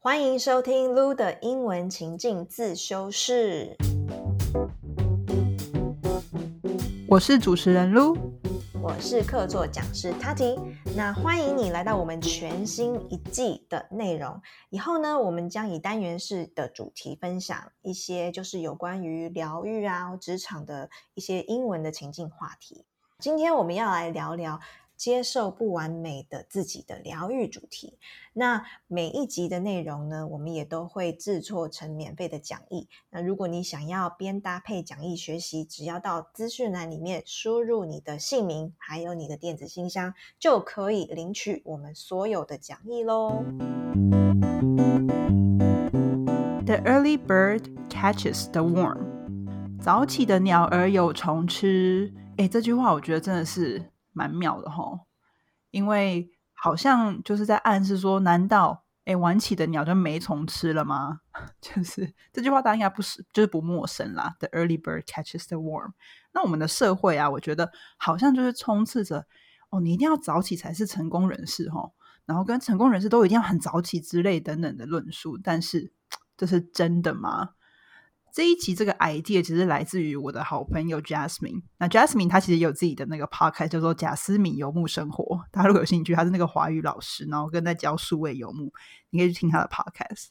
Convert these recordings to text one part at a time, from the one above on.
欢迎收听 Lu 的英文情境自修室。我是主持人 Lu，我是客座讲师 Tati。那欢迎你来到我们全新一季的内容。以后呢，我们将以单元式的主题分享一些就是有关于疗愈啊、职场的一些英文的情境话题。今天我们要来聊聊。接受不完美的自己的疗愈主题。那每一集的内容呢，我们也都会制作成免费的讲义。那如果你想要边搭配讲义学习，只要到资讯栏里面输入你的姓名，还有你的电子信箱，就可以领取我们所有的讲义喽。The early bird catches the worm。早起的鸟儿有虫吃。哎，这句话我觉得真的是。蛮妙的哈，因为好像就是在暗示说，难道哎晚起的鸟就没虫吃了吗？就是这句话大家应该不是，就是不陌生啦。The early bird catches the worm。那我们的社会啊，我觉得好像就是充斥着哦，你一定要早起才是成功人士哈，然后跟成功人士都一定要很早起之类等等的论述。但是 这是真的吗？这一集这个 idea 其实来自于我的好朋友 Jasmine。那 Jasmine 她其实有自己的那个 podcast 叫做贾思敏游牧生活。大家如果有兴趣，她是那个华语老师，然后跟在教数位游牧，你可以去听她的 podcast。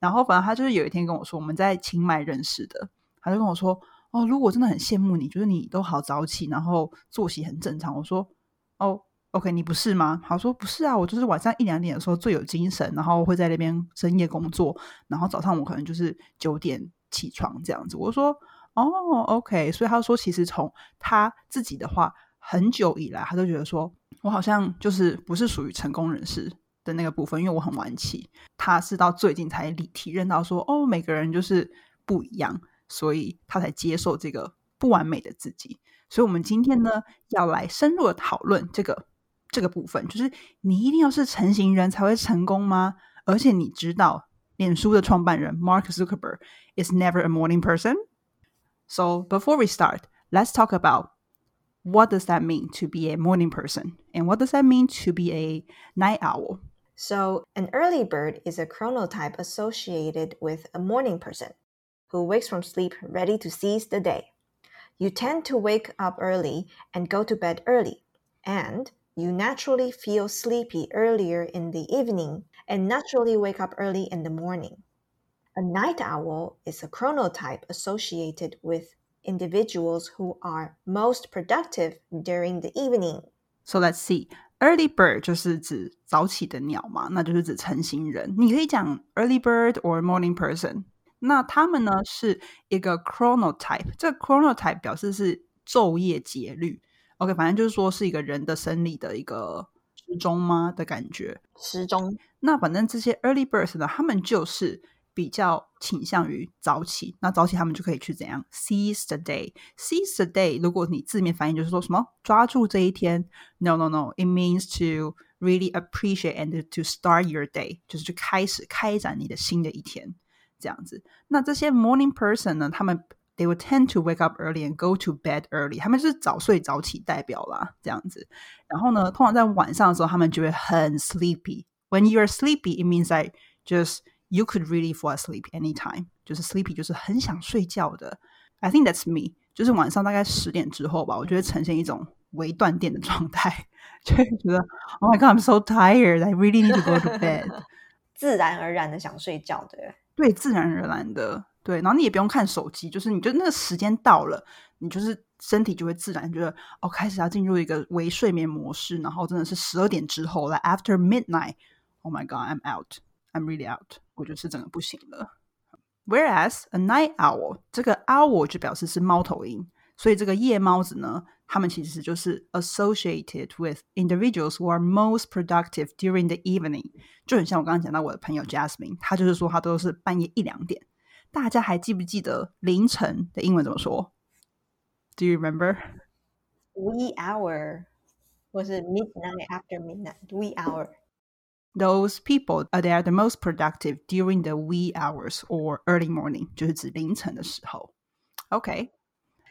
然后反正他就是有一天跟我说，我们在清迈认识的，他就跟我说：“哦，如果真的很羡慕你，就是你都好早起，然后作息很正常。”我说：“哦，OK，你不是吗？”他说：“不是啊，我就是晚上一两点的时候最有精神，然后会在那边深夜工作，然后早上我可能就是九点。”起床这样子，我说哦，OK，所以他说，其实从他自己的话，很久以来，他都觉得说我好像就是不是属于成功人士的那个部分，因为我很晚起。他是到最近才体体认到说，哦，每个人就是不一样，所以他才接受这个不完美的自己。所以，我们今天呢，要来深入的讨论这个这个部分，就是你一定要是成型人才会成功吗？而且你知道。脸书的创办人 Mark Zuckerberg is never a morning person. So before we start, let's talk about what does that mean to be a morning person and what does that mean to be a night owl? So, an early bird is a chronotype associated with a morning person who wakes from sleep ready to seize the day. You tend to wake up early and go to bed early, and you naturally feel sleepy earlier in the evening and naturally wake up early in the morning. A night owl is a chronotype associated with individuals who are most productive during the evening. So let's see. Early bird 就是指早起的鸟嘛，那就是指成型人。你可以讲 early bird or morning person。那他们呢是一个 chronotype，这个 chronotype 表示是昼夜节律。 OK，反正就是说是一个人的生理的一个时钟吗的感觉？时钟。那反正这些 early birds 呢，他们就是比较倾向于早起。那早起他们就可以去怎样 seize the day？seize the day，如果你字面翻译就是说什么抓住这一天？No no no，it means to really appreciate and to start your day，就是去开始开展你的新的一天这样子。那这些 morning person 呢，他们 they will tend to wake up early and go to bed early，他们就是早睡早起代表啦，这样子。然后呢，通常在晚上的时候，他们就会很 sleepy。When you're sleepy, it means like just you could really fall asleep anytime. 就是 sleepy 就是很想睡觉的。I think that's me. 就是晚上大概十点之后吧，我就会呈现一种微断电的状态，就会觉得 Oh my God, I'm so tired. I really need to go to bed. 自然而然的想睡觉的，对，自然而然的， 对。然后你也不用看手机，就是你就那个时间到了，你就是身体就会自然觉得哦，开始要进入一个微睡眠模式。然后真的是十二点之后，来 after midnight。Oh my god, I'm out. I'm really out. 我就是整个不行了。Whereas a night owl，这个 owl 就表示是猫头鹰，所以这个夜猫子呢，他们其实就是 associated with individuals who are most productive during the evening，就很像我刚刚讲到我的朋友 Jasmine，他就是说他都是半夜一两点。大家还记不记得凌晨的英文怎么说？Do you remember? Wee hour，或是 midnight after midnight，wee hour。those people are they are the most productive during the wee hours or early morning，就是指凌晨的时候。OK，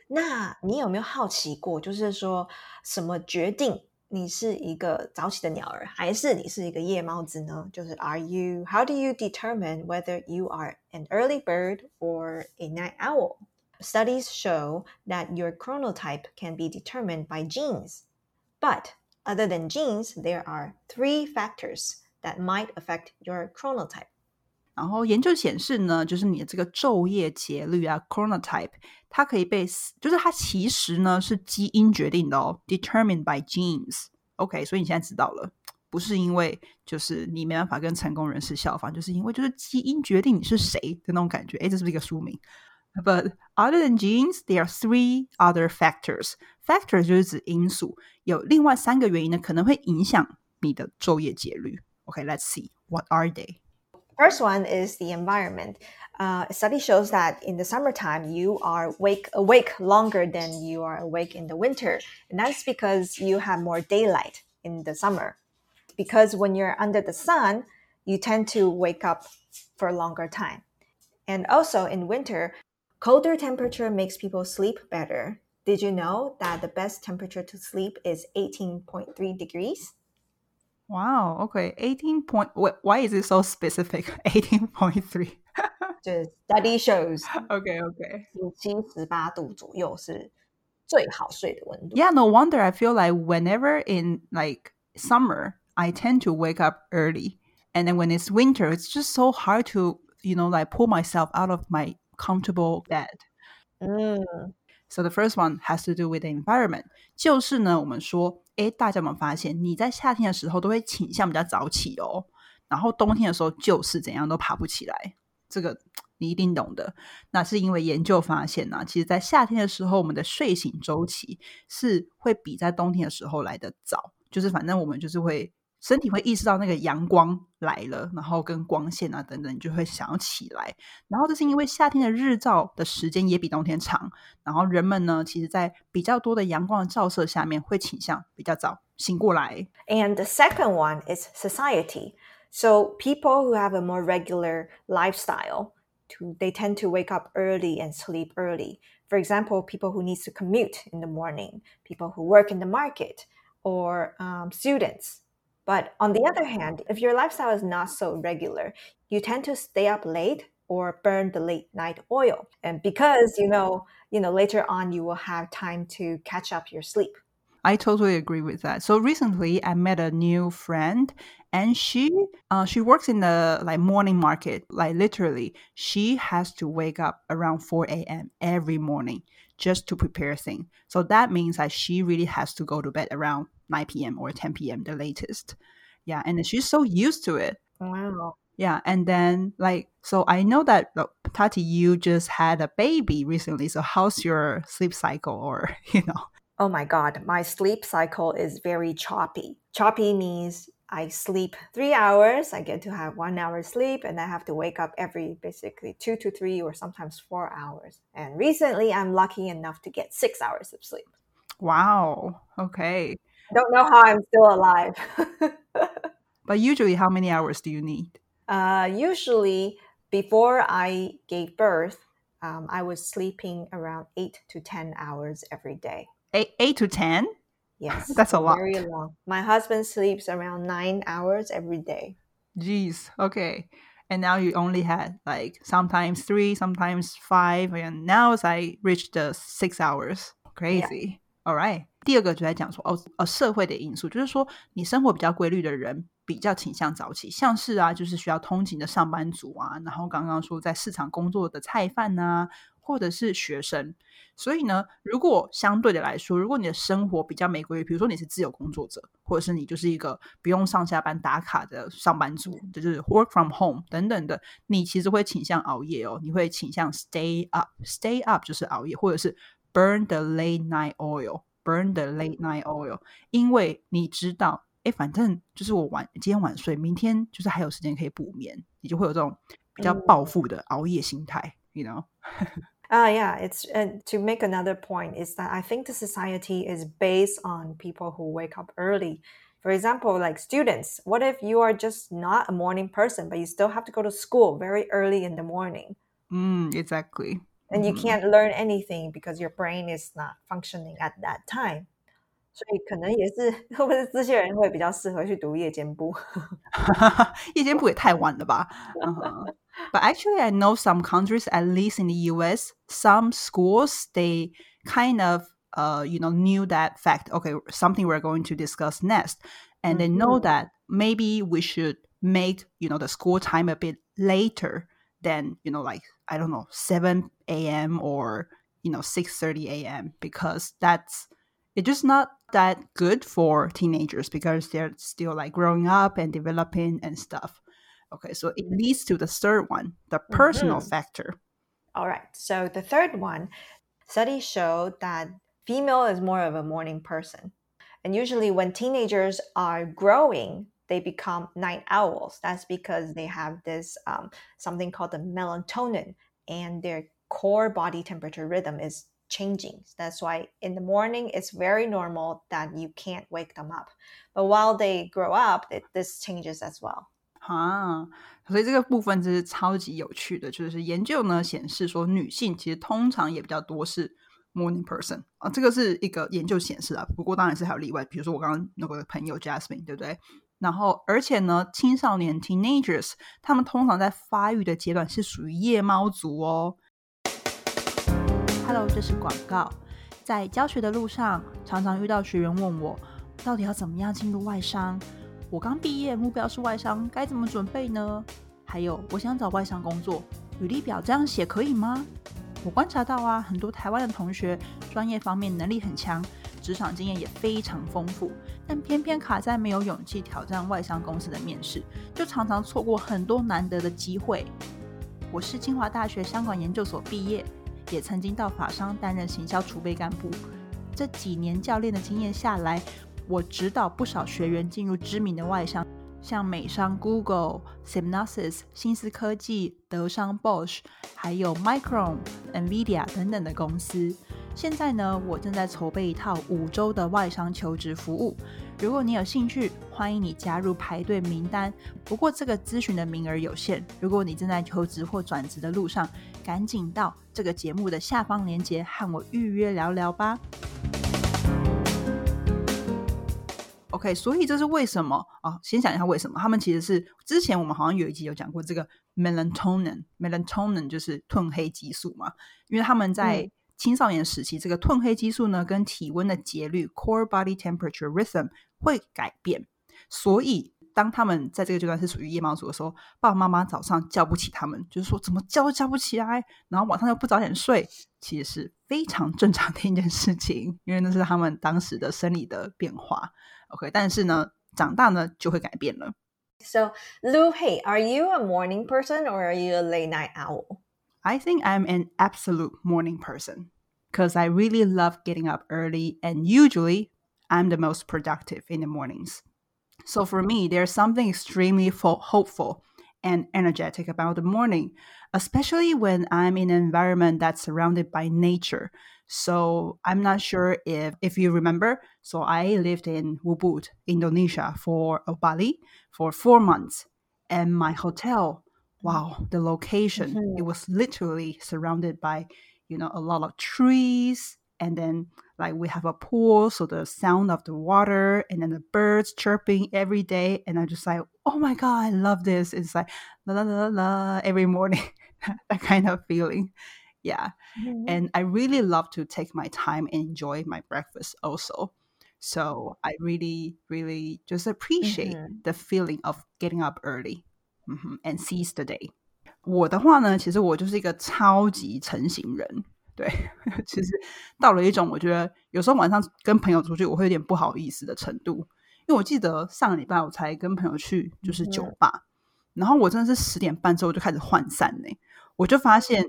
那你有没有好奇过，就是说什么决定 你是一个早起的鸟儿，还是你是一个夜猫子呢？就是 Are you? How do you determine whether you are an early bird or a night owl? Studies show that your chronotype can be determined by genes, but other than genes, there are three factors that might affect your chronotype. 然后研究显示呢，就是你的这个昼夜节律啊，chronotype，它可以被，就是它其实呢是基因决定的哦，determined by genes。OK，所以你现在知道了，不是因为就是你没办法跟成功人士效仿，就是因为就是基因决定你是谁的那种感觉。哎，这是不是一个书名？But other than genes, there are three other factors. Factors 就是指因素，有另外三个原因呢，可能会影响你的昼夜节律。OK，let's see what are they. First one is the environment. Uh, a study shows that in the summertime, you are wake, awake longer than you are awake in the winter. And that's because you have more daylight in the summer. Because when you're under the sun, you tend to wake up for a longer time. And also in winter, colder temperature makes people sleep better. Did you know that the best temperature to sleep is 18.3 degrees? Wow. Okay. Eighteen point. Why is it so specific? Eighteen point three. 就是 study shows. Okay. Okay. 七十八度左右是最好睡的温度。Yeah. No wonder. I feel like whenever in like summer, I tend to wake up early, and then when it's winter, it's just so hard to you know like pull myself out of my comfortable bed. 嗯 So the first one has to do with the environment. 就是呢，我们说， 诶，大家有没有发现，你在夏天的时候都会倾向比较早起哦，然后冬天的时候就是怎样都爬不起来。这个你一定懂的。那是因为研究发现呢、其实，在夏天的时候，我们的睡醒周期是会比在冬天的时候来的早。就是反正我们就是会身体会意识到那个阳光来了，然后跟光线啊等等，你就会想要起来。然后这是因为夏天的日照的时间也比冬天长，然后人们呢，其实在比较多的阳光的照射下面，会倾向比较早醒过来。 And the second one is society. So people who have a more regular lifestyle, to, they tend to wake up early and sleep early. For example, people who need to commute in the morning, people who work in the market, or um, students. But on the other hand, if your lifestyle is not so regular, you tend to stay up late or burn the late night oil. And because you know, you know, later on you will have time to catch up your sleep. I totally agree with that. So recently, I met a new friend, and she uh, she works in the like morning market. Like literally, she has to wake up around four a.m. every morning just to prepare things. So that means that she really has to go to bed around nine p.m. or ten p.m. the latest. Yeah, and she's so used to it. Wow. Yeah, and then like so I know that uh, Tati, you just had a baby recently. So how's your sleep cycle, or you know? Oh my God, my sleep cycle is very choppy. Choppy means I sleep three hours, I get to have one hour sleep, and I have to wake up every basically two to three or sometimes four hours. And recently, I'm lucky enough to get six hours of sleep. Wow. Okay. I don't know how I'm still alive. But usually, how many hours do you need? uh, usually, before I gave birth, um, I was sleeping around eight to 10 hours every day. Eight, eight to ten. Yes. That's a lot. Very long. My husband sleeps around nine hours every day. Jeez. Okay. And now you only had like sometimes three, sometimes five, and now it's like reached the six hours. Crazy. All right. 第二个就在讲说哦呃社会的因素，就是说你生活比较规律的人比较倾向早起，像是啊就是需要通勤的上班族啊，然后刚刚说在市场工作的菜贩呐、或者是学生。所以呢，如果相对的来说，如果你的生活比较没规律，比如说你是自由工作者，或者是你就是一个不用上下班打卡的上班族，就是 work from home 等等的，你其实会倾向熬夜哦，你会倾向 stay up，stay up 就是熬夜，或者是 burn the late night oil，burn the late night oil，因为你知道，哎，反正就是我晚今天晚睡，明天就是还有时间可以补眠，你就会有这种比较暴富的熬夜心态，you know。 Uh, yeah, it's and to make another point is that I think the society is based on people who wake up early. For example, like students, what if you are just not a morning person, but you still have to go to school very early in the morning? Mm, exactly. And you Mhm. can't learn anything because your brain is not functioning at that time. 所以可能也是会不会这些人会比较适合去读夜间部？夜间部也太晚了吧。But actually, I know some countries, at least in the US, some schools they kind of uh you know knew that fact. Okay, something we're going to discuss next, and they know that maybe we should make you know the school time a bit later than you know like I don't know 7 a.m. or you know 6:30 a.m. because that's it's just not that good for teenagers because they're still like growing up and developing and stuff. Okay, so it leads to the third one, the personal Mhm. factor. All right. So the third one, studies show that female is more of a morning person. And usually when teenagers are growing, they become night owls. That's because they have this um, something called the melatonin and their core body temperature rhythm is changing. That's why in the morning it's very normal that you can't wake them up. But while they grow up, it, this changes as well. 啊，所以这个部分真是超级有趣的，就是研究呢显示说，女性其实通常也比较多是 morning person 啊，这个是一个研究显示啊，不过当然是还有例外，比如说我刚刚那个朋友 Jasmine，对不对？ 然后而且呢，青少年 teenagers 他们通常在发育的阶段是属于夜猫族哦。Hello，这是广告。在教学的路上，常常遇到学员问我，到底要怎么样进入外商？我刚毕业，目标是外商，该怎么准备呢？还有，我想找外商工作，履历表这样写可以吗？我观察到啊，很多台湾的同学专业方面能力很强，职场经验也非常丰富，但偏偏卡在没有勇气挑战外商公司的面试，就常常错过很多难得的机会。我是清华大学商管研究所毕业，也曾经到法商担任行销储备干部。这几年教练的经验下来，我指导不少学员进入知名的外商，像美商 Google、Synopsys、新思科技、德商 Bosch，还有 Micron、NVIDIA 等等的公司。现在呢，我正在筹备一套五周的外商求职服务。如果你有兴趣，欢迎你加入排队名单。不过这个咨询的名额有限，如果你正在求职或转职的路上，赶紧到这个节目的下方链接和我预约聊聊吧。OK，所以这是为什么啊？先想一下为什么。他们其实是之前我们好像有一集有讲过这个 melatonin，melatonin 就是褪黑激素嘛，因为他们在青少年时期，这个褪黑激素呢跟体温的节律 core body temperature rhythm 会改变，所以当他们在这个阶段是属于夜猫族的时候，爸爸妈妈早上叫不起他们，就是说怎么叫都叫不起来，然后晚上又不早点睡，其实是非常正常的一件事情，因为那是他们当时的生理的变化。OK，但是呢，长大呢就会改变了。So, Lou, hey, are you a morning person or are you a late night owl? I think I'm an absolute morning person because I really love getting up early and usually I'm the most productive in the mornings. So for me, there's something extremely fo- hopeful and energetic about the morning, especially when I'm in an environment that's surrounded by nature. So I'm not sure if if you remember. So I lived in Ubud, Indonesia, for uh, Bali for four months, and my hotel wow the location Mhm. it was literally surrounded by you know a lot of trees and then like we have a pool so the sound of the water and then the birds chirping every day and i'm just like oh my god i love this. It's like la la la la, every morning that kind of feeling. Yeah. And i really love to take my time and enjoy my breakfast also. So i really really just appreciate Mhm. the feeling of getting up early and seize the day。我的话呢，其实我就是一个超级成型人。对，其实到了一种我觉得有时候晚上跟朋友出去，我会有点不好意思的程度。因为我记得上个礼拜我才跟朋友去就是酒嗯吧，然后我真的是十点半之后就开始涣散呢，我就发现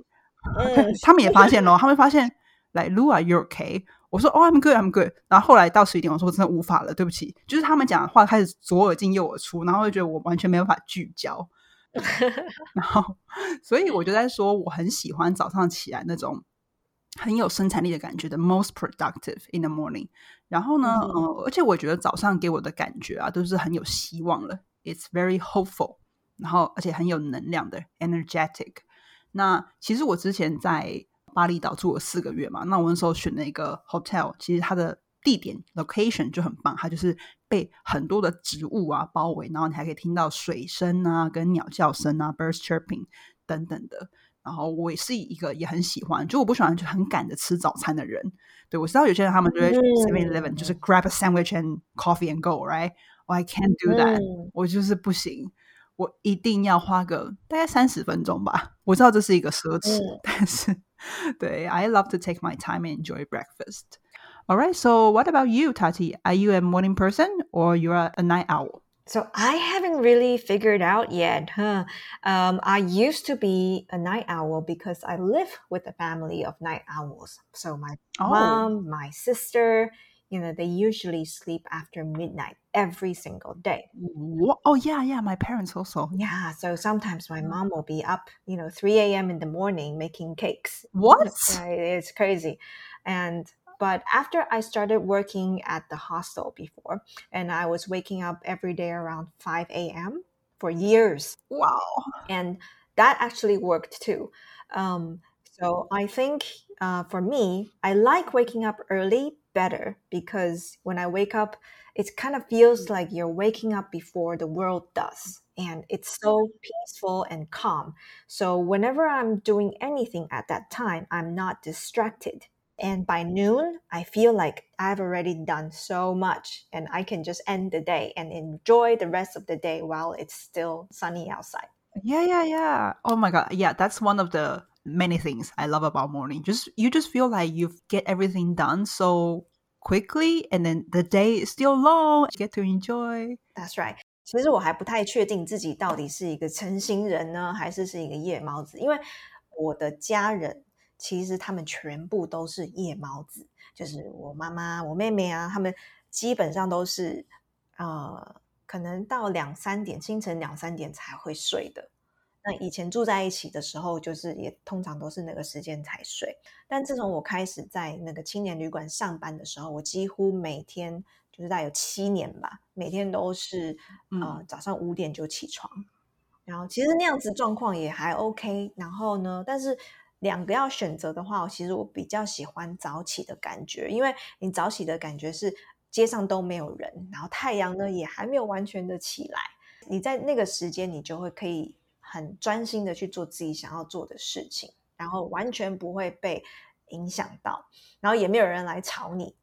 嗯 他们也发现咯，他们发现来 Lu are you okay？我说哦、I'm good I'm good。然后后来到十一点，我说我真的无法了，对不起。就是他们讲的话开始左耳进右耳出，然后就觉得我完全没有办法聚焦。然后，所以我就在说，我很喜欢早上起来那种很有生产力的感觉的 most productive in the morning。然后呢，嗯呃，而且我觉得早上给我的感觉啊，都是很有希望了，it's very hopeful。然后，而且很有能量的 energetic。那其实我之前在巴厘岛住了四个月嘛，那我那时候选了一个 hotel，其实它的地点 location 就很棒，它就是被很多的植物啊包围，然后你还可以听到水声啊、跟鸟叫声啊、birds chirping 等等的。然后我也是一个也很喜欢，就我不喜欢就很赶着吃早餐的人。对我知道有些人他们就会 Seven Eleven 就是 grab a sandwich and coffee and go，right？我 I can't do that，我就是不行。我一定要花个大概三十分钟吧。我知道这是一个奢侈，但是对，I love to take my time and enjoy breakfast. All right, so what about you, Tati? Are you a morning person or you are a night owl? So I haven't really figured out yet. Huh? Um, I used to be a night owl because I live with a family of night owls. So my oh. mom, my sister, you know, they usually sleep after midnight every single day. Oh yeah, yeah. My parents also. Yeah. So sometimes my mom will be up, you know, 3 a.m. in the morning making cakes. What? It's crazy. And but after I started working at the hostel before, and I was waking up every day around 5 a.m. for years. Wow. And that actually worked too. Um, so I think uh, for me, I like waking up early better because when I wake up, it kind of feels like you're waking up before the world does. And it's so peaceful and calm. So whenever I'm doing anything at that time, I'm not distracted. And by noon, I feel like I've already done so much and I can just end the day and enjoy the rest of the day while it's still sunny outside. Yeah, yeah, yeah. Oh my god. Yeah, that's one of the many things I love about morning. Just you just feel like you get everything done so quickly and then the day is still long. You get to enjoy. That's right. 其实我还不太确定自己到底是一个晨星人呢，还是是一个夜猫子，因为我的家人 其实他们全部都是夜猫子，就是我妈妈、我妹妹啊，他们基本上都是呃，可能到两三点，清晨两三点才会睡的。那以前住在一起的时候，就是也通常都是那个时间才睡。但自从我开始在那个青年旅馆上班的时候，我几乎每天就是大概有七年吧，每天都是呃早上五点就起床。然后其实那样子状况也还 OK。然后呢，但是。两个要选择的话，其实我比较喜欢早起的感觉，因为你早起的感觉是街上都没有人，然后太阳呢也还没有完全的起来，你在那个时间你就会可以很专心的去做自己想要做的事情，然后完全不会被影响到，然后也没有人来吵你，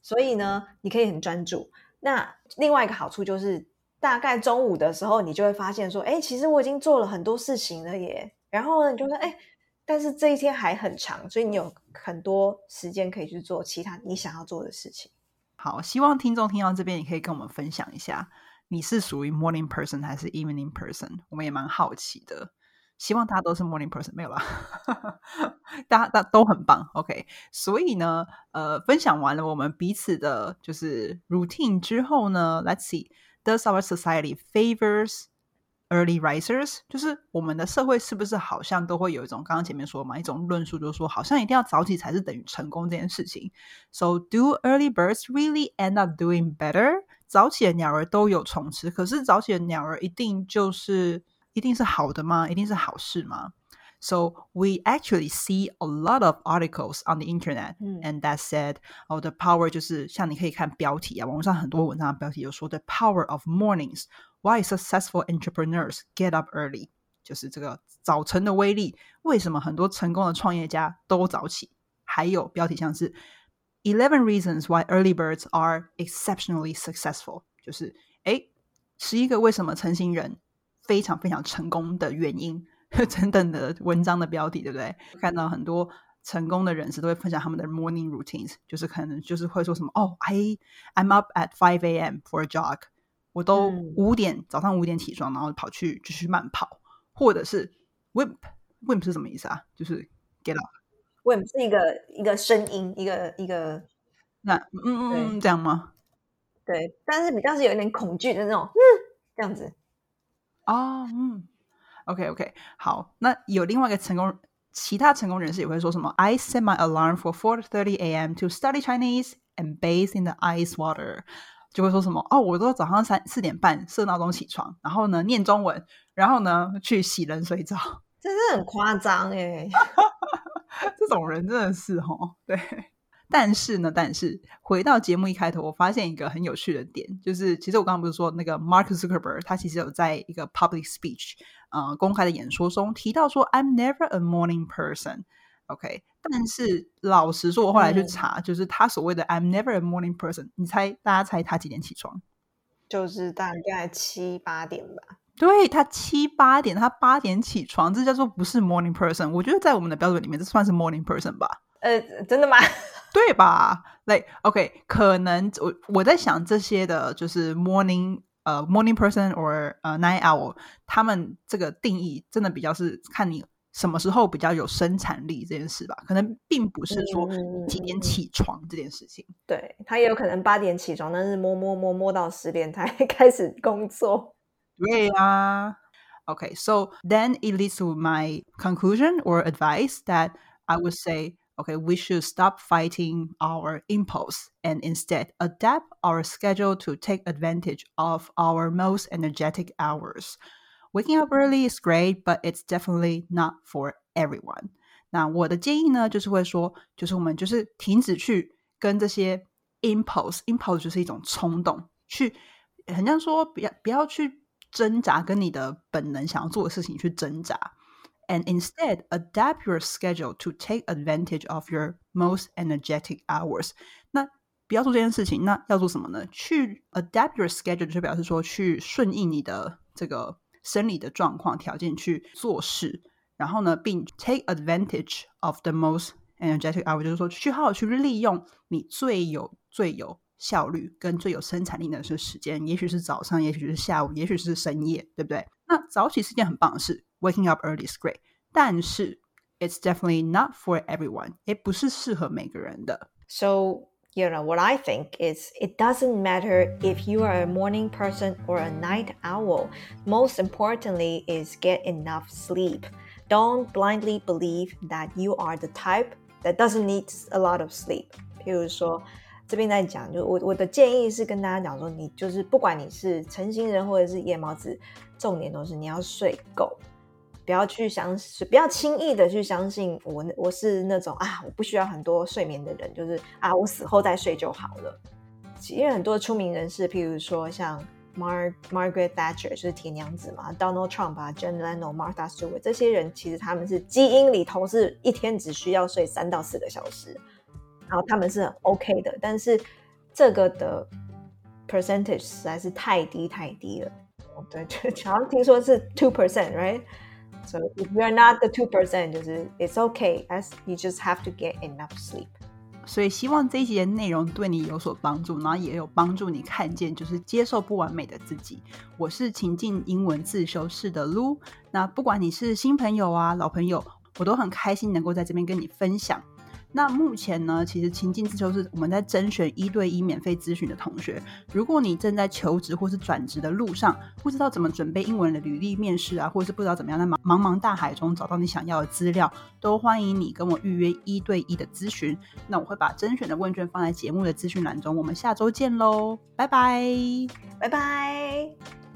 所以呢，你可以很专注。那另外一个好处就是，大概中午的时候，你就会发现说，哎，其实我已经做了很多事情了耶，然后呢，你就说，哎。但是这一天还很长，所以你有很多时间可以去做其他你想要做的事情。好，希望听众听到这边也可以跟我们分享一下，你是属于 morning person 还是 evening person？我们也蛮好奇的。希望大家都是 morning person，没有啦，大家大都很棒。OK，所以呢，呃，分享完了我们彼此的就是 routine 之后呢，Let's see，Does our society favors Early risers，就是我们的社会是不是好像都会有一种刚刚前面说嘛，一种论述，就是说好像一定要早起才是等于成功这件事情。So do early birds really end up doing better？早起的鸟儿都有虫吃，可是早起的鸟儿一定就是一定是好的吗？一定是好事吗？So we actually see a lot of articles on the internet, and that said, oh, the power 就是像你可以看标题啊，网络上很多文章的标题有说 the power of mornings。Why successful entrepreneurs get up early？就是这个早晨的威力。为什么很多成功的创业家都早起？还有标题像是 Eleven reasons why early birds are exceptionally successful，就是哎，十一个为什么成型人非常非常成功的原因等等的文章的标题，对不对？看到很多成功的人士都会分享他们的 morning routines，就是可能就是会说什么哦，I I'm up at five a.m. for a jog。 我都五点早上五点起床，然后跑去继续慢跑，或者是 wimp，wimp 是什么意思啊？就是 get up。wimp 是一个一个声音，一个一个那嗯嗯嗯这样吗？对，但是比较是有一点恐惧的那种，嗯，这样子。哦，嗯，OK OK，好，那有另外一个成功，其他成功人士也会说什么？I set my alarm for four thirty a.m. to study Chinese and bathe in the ice water。就会说什么哦，我都早上三四点半设闹钟起床，然后呢念中文，然后呢去洗冷水澡，真是很夸张哎！这种人真的是哦，对。但是呢，但是回到节目一开头，我发现一个很有趣的点，就是其实我刚刚不是说那个 Mark Zuckerberg 他其实有在一个 public speech，呃，公开的演说中提到说 I'm never a morning person。OK，但是老实说，我后来去查，就是他所谓的 I'm never a morning person，你猜大家猜他几点起床？就是大概七八点吧。对他七八点，他八点起床，这叫做不是 morning person。我觉得在我们的标准里面，这算是 morning person 吧？呃，真的吗？对吧？Like OK，可能我我在想这些的，就是 morning 呃 morning person or 呃 night owl，他们这个定义真的比较是看你什么时候比较有生产力这件事吧？可能并不是说几点起床这件事情。对他也有可能八点起床，但是摸摸摸摸到十点才开始工作。对啊。Okay, so then it leads to my conclusion or advice that I would say okay, we should stop fighting our impulse and instead adapt our schedule to take advantage of our most energetic hours. Waking up early is great, but it's definitely not for everyone. 那我的建议呢，就是会说，就是我们就是停止去跟这些 impulse，impulse 就是一种冲动，去很像说不要不要去挣扎，跟你的本能想要做的事情去挣扎。and instead adapt your schedule to take advantage of your most energetic hours。那不要做这件事情，那要做什么呢？去 adapt your schedule 就表示说去顺应你的这个 生理的状况条件去做事，然后呢，并 take advantage of the most energetic hour，就是说去好好去利用你最有最有效率跟最有生产力的是时间，也许是早上，也许是下午，也许是深夜，对不对？那早起是件很棒的事，waking up early is great，但是 it's definitely not for everyone，也不是适合每个人的。So you know what I think is it doesn't matter if you are a morning person or a night owl. Most importantly is get enough sleep. Don't blindly believe that you are the type that doesn't need a lot of sleep. 譬如说。这边在讲，就我我的建议是跟大家讲说，你就是不管你是晨星人或者是夜猫子，重点都是你要睡够， 不要去相信，不要轻易的去相信我我是那种啊，我不需要很多睡眠的人，就是啊，我死后再睡就好了。因为很多出名人士，譬如说像 Mar Margaret Thatcher 就是铁娘子嘛，Donald Trump 啊，John Lennon、Martha Stewart 这些人，其实他们是基因里头是一天只需要睡三到四个小时。然后他们是很 OK 的，但是这个的 percentage 实在是太低太低了。哦，对，好像听说是 two percent，right？So if you're not the two percent，就是 it's okay，as you just have to get enough sleep。所以希望这一节内容对你有所帮助，然后也有帮助你看见就是接受不完美的自己。我是情境英文自修室的 Lu，那不管你是新朋友啊老朋友，我都很开心能够在这边跟你分享。那目前呢，其实情境自修是我们在甄选一对一免费咨询的同学。如果你正在求职或是转职的路上，不知道怎么准备英文的履历面试啊，或者是不知道怎么样在茫茫茫大海中找到你想要的资料，都欢迎你跟我预约一对一的咨询。那我会把甄选的问卷放在节目的资讯栏中。我们下周见喽，拜拜，拜拜。